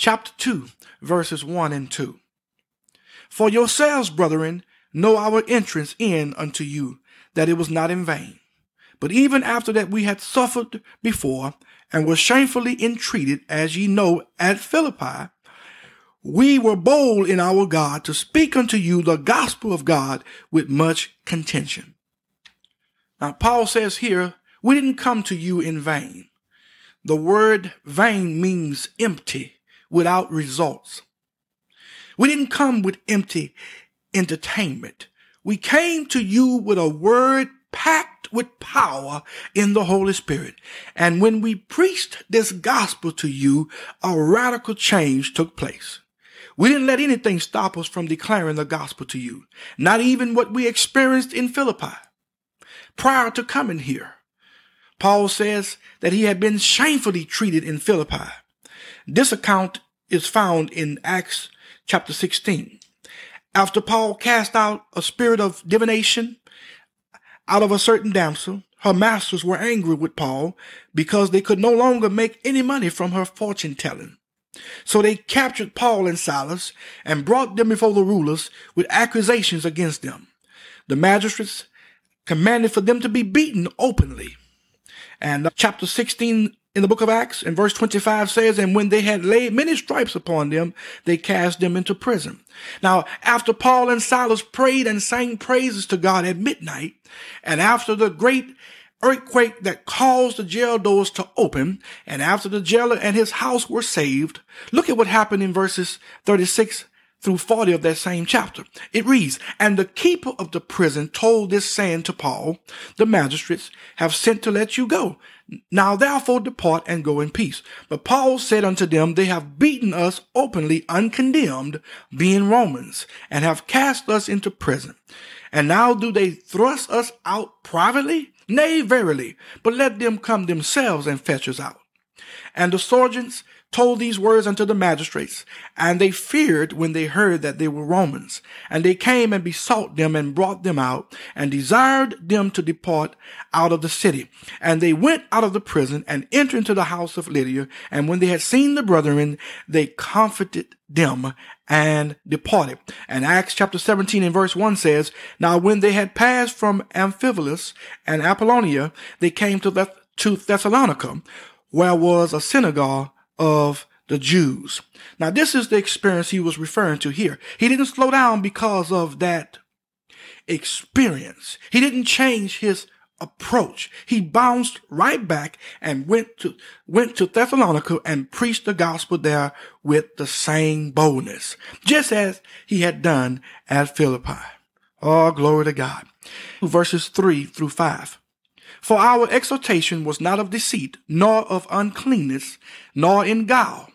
chapter 2, verses 1 and 2. For yourselves, brethren, know our entrance in unto you, that it was not in vain. But even after that we had suffered before, and were shamefully entreated, as ye know, at Philippi, we were bold in our God to speak unto you the gospel of God with much contention. Now, Paul says here, we didn't come to you in vain. The word vain means empty, without results. We didn't come with empty entertainment. We came to you with a word packed with power in the Holy Spirit. And when we preached this gospel to you, a radical change took place. We didn't let anything stop us from declaring the gospel to you, not even what we experienced in Philippi prior to coming here. Paul says that he had been shamefully treated in Philippi. This account is found in Acts chapter 16. After Paul cast out a spirit of divination out of a certain damsel, her masters were angry with Paul because they could no longer make any money from her fortune telling. So they captured Paul and Silas and brought them before the rulers with accusations against them. The magistrates commanded for them to be beaten openly. And uh, chapter 16 in the book of Acts in verse 25 says, And when they had laid many stripes upon them, they cast them into prison. Now, after Paul and Silas prayed and sang praises to God at midnight, and after the great earthquake that caused the jail doors to open, and after the jailer and his house were saved, look at what happened in verses 36 through 40 of that same chapter. It reads, And the keeper of the prison told this saying to Paul, The magistrates have sent to let you go. Now therefore depart and go in peace. But Paul said unto them, They have beaten us openly uncondemned, being Romans, and have cast us into prison. And now do they thrust us out privately? Nay, verily, but let them come themselves and fetch us out. And the sergeants told these words unto the magistrates, and they feared when they heard that they were Romans. And they came and besought them and brought them out, and desired them to depart out of the city. And they went out of the prison and entered into the house of Lydia. And when they had seen the brethren, they comforted them and departed. And Acts chapter 17 and verse 1 says, Now when they had passed from Amphipolis and Apollonia, they came to, Thess- to Thessalonica, where was a synagogue of the Jews. Now, this is the experience he was referring to here. He didn't slow down because of that experience. He didn't change his approach. He bounced right back and went to, went to Thessalonica and preached the gospel there with the same boldness, just as he had done at Philippi. Oh, glory to God. Verses three through five. For our exhortation was not of deceit, nor of uncleanness, nor in guile.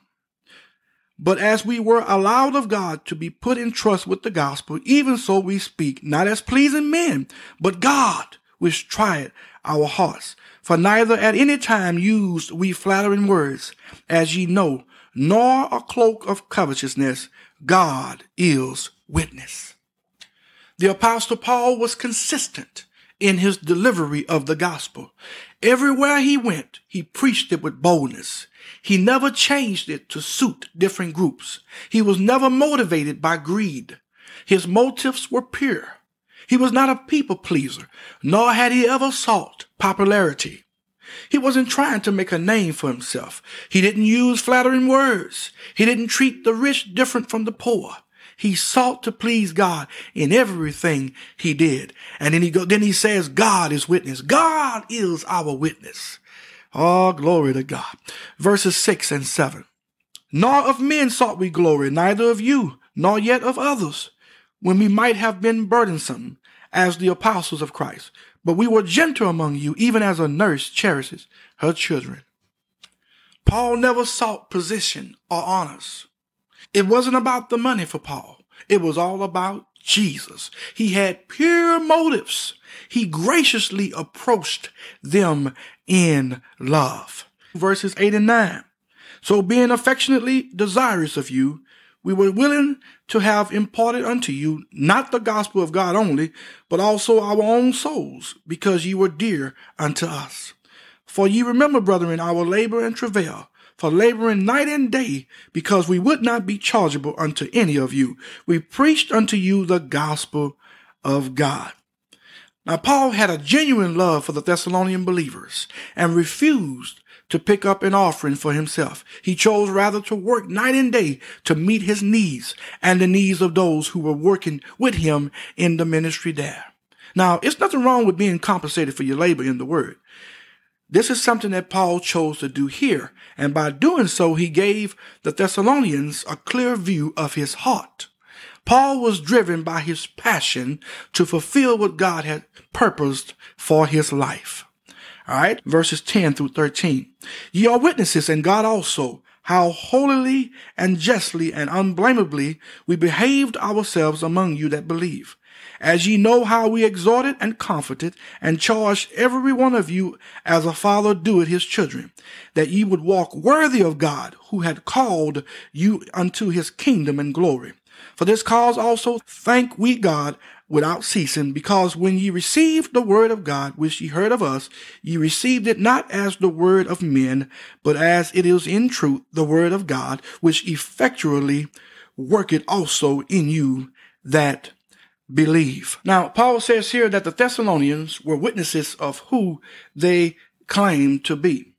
But as we were allowed of God to be put in trust with the gospel, even so we speak, not as pleasing men, but God, which trieth our hearts. For neither at any time used we flattering words, as ye know, nor a cloak of covetousness. God is witness. The apostle Paul was consistent in his delivery of the gospel. Everywhere he went, he preached it with boldness. He never changed it to suit different groups. He was never motivated by greed. His motives were pure. He was not a people pleaser, nor had he ever sought popularity. He wasn't trying to make a name for himself. He didn't use flattering words. He didn't treat the rich different from the poor. He sought to please God in everything he did. And then he go, then he says, God is witness. God is our witness. Oh, glory to God. Verses six and seven. Nor of men sought we glory, neither of you, nor yet of others, when we might have been burdensome as the apostles of Christ. But we were gentle among you, even as a nurse cherishes her children. Paul never sought position or honors. It wasn't about the money for Paul. It was all about Jesus. He had pure motives. He graciously approached them in love. Verses 8 and 9. So being affectionately desirous of you, we were willing to have imparted unto you not the gospel of God only, but also our own souls, because ye were dear unto us. For ye remember, brethren, our labor and travail, for laboring night and day, because we would not be chargeable unto any of you. We preached unto you the gospel of God. Now, Paul had a genuine love for the Thessalonian believers and refused to pick up an offering for himself. He chose rather to work night and day to meet his needs and the needs of those who were working with him in the ministry there. Now, it's nothing wrong with being compensated for your labor in the word. This is something that Paul chose to do here, and by doing so, he gave the Thessalonians a clear view of his heart. Paul was driven by his passion to fulfill what God had purposed for his life. All right, verses 10 through 13. Ye are witnesses, and God also, how holily and justly and unblameably we behaved ourselves among you that believe. As ye know how we exhorted and comforted and charged every one of you as a father doeth his children, that ye would walk worthy of God, who had called you unto his kingdom and glory. For this cause also thank we God without ceasing, because when ye received the word of God, which ye heard of us, ye received it not as the word of men, but as it is in truth the word of God, which effectually worketh also in you that believe. Now, Paul says here that the Thessalonians were witnesses of who they claimed to be.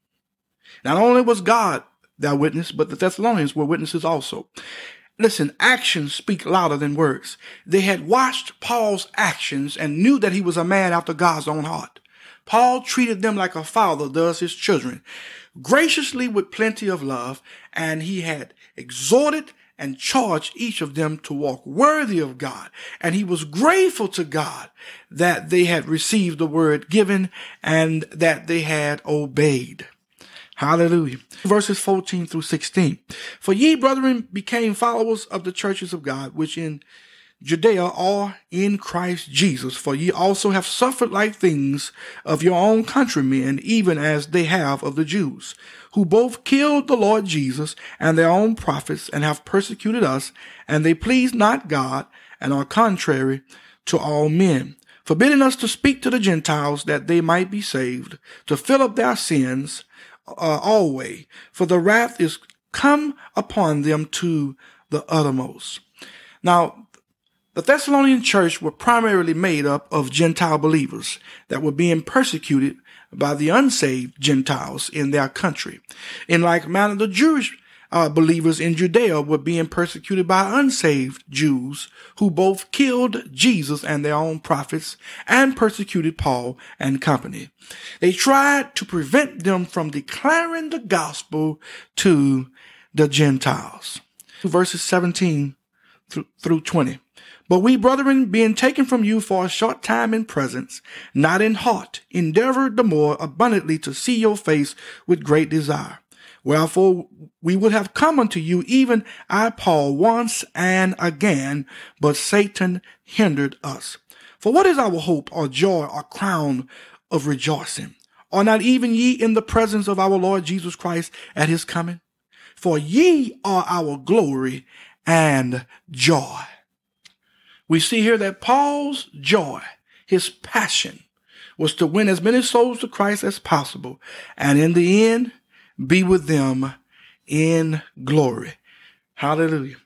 Not only was God their witness, but the Thessalonians were witnesses also. Listen, actions speak louder than words. They had watched Paul's actions and knew that he was a man after God's own heart. Paul treated them like a father does his children, graciously with plenty of love, and he had exhorted and charged each of them to walk worthy of God. And he was grateful to God that they had received the word given and that they had obeyed. Hallelujah. Verses 14 through 16. For ye, brethren, became followers of the churches of God, which in Judea are in Christ Jesus. For ye also have suffered like things of your own countrymen, even as they have of the Jews, who both killed the Lord Jesus and their own prophets, and have persecuted us, and they please not God, and are contrary to all men, forbidding us to speak to the Gentiles that they might be saved, to fill up their sins, uh, always, for the wrath is come upon them to the uttermost. Now, the Thessalonian church were primarily made up of Gentile believers that were being persecuted by the unsaved Gentiles in their country. In like manner, the Jewish uh, believers in Judea were being persecuted by unsaved Jews who both killed Jesus and their own prophets and persecuted Paul and company. They tried to prevent them from declaring the gospel to the Gentiles. Verses 17 through 20. But we, brethren, being taken from you for a short time in presence, not in heart, endeavored the more abundantly to see your face with great desire Wherefore we would have come unto you, even I, Paul, once and again, but Satan hindered us. For what is our hope or joy or crown of rejoicing? Are not even ye in the presence of our Lord Jesus Christ at his coming? For ye are our glory and joy. We see here that Paul's joy, his passion, was to win as many souls to Christ as possible. And in the end, be with them in glory. Hallelujah.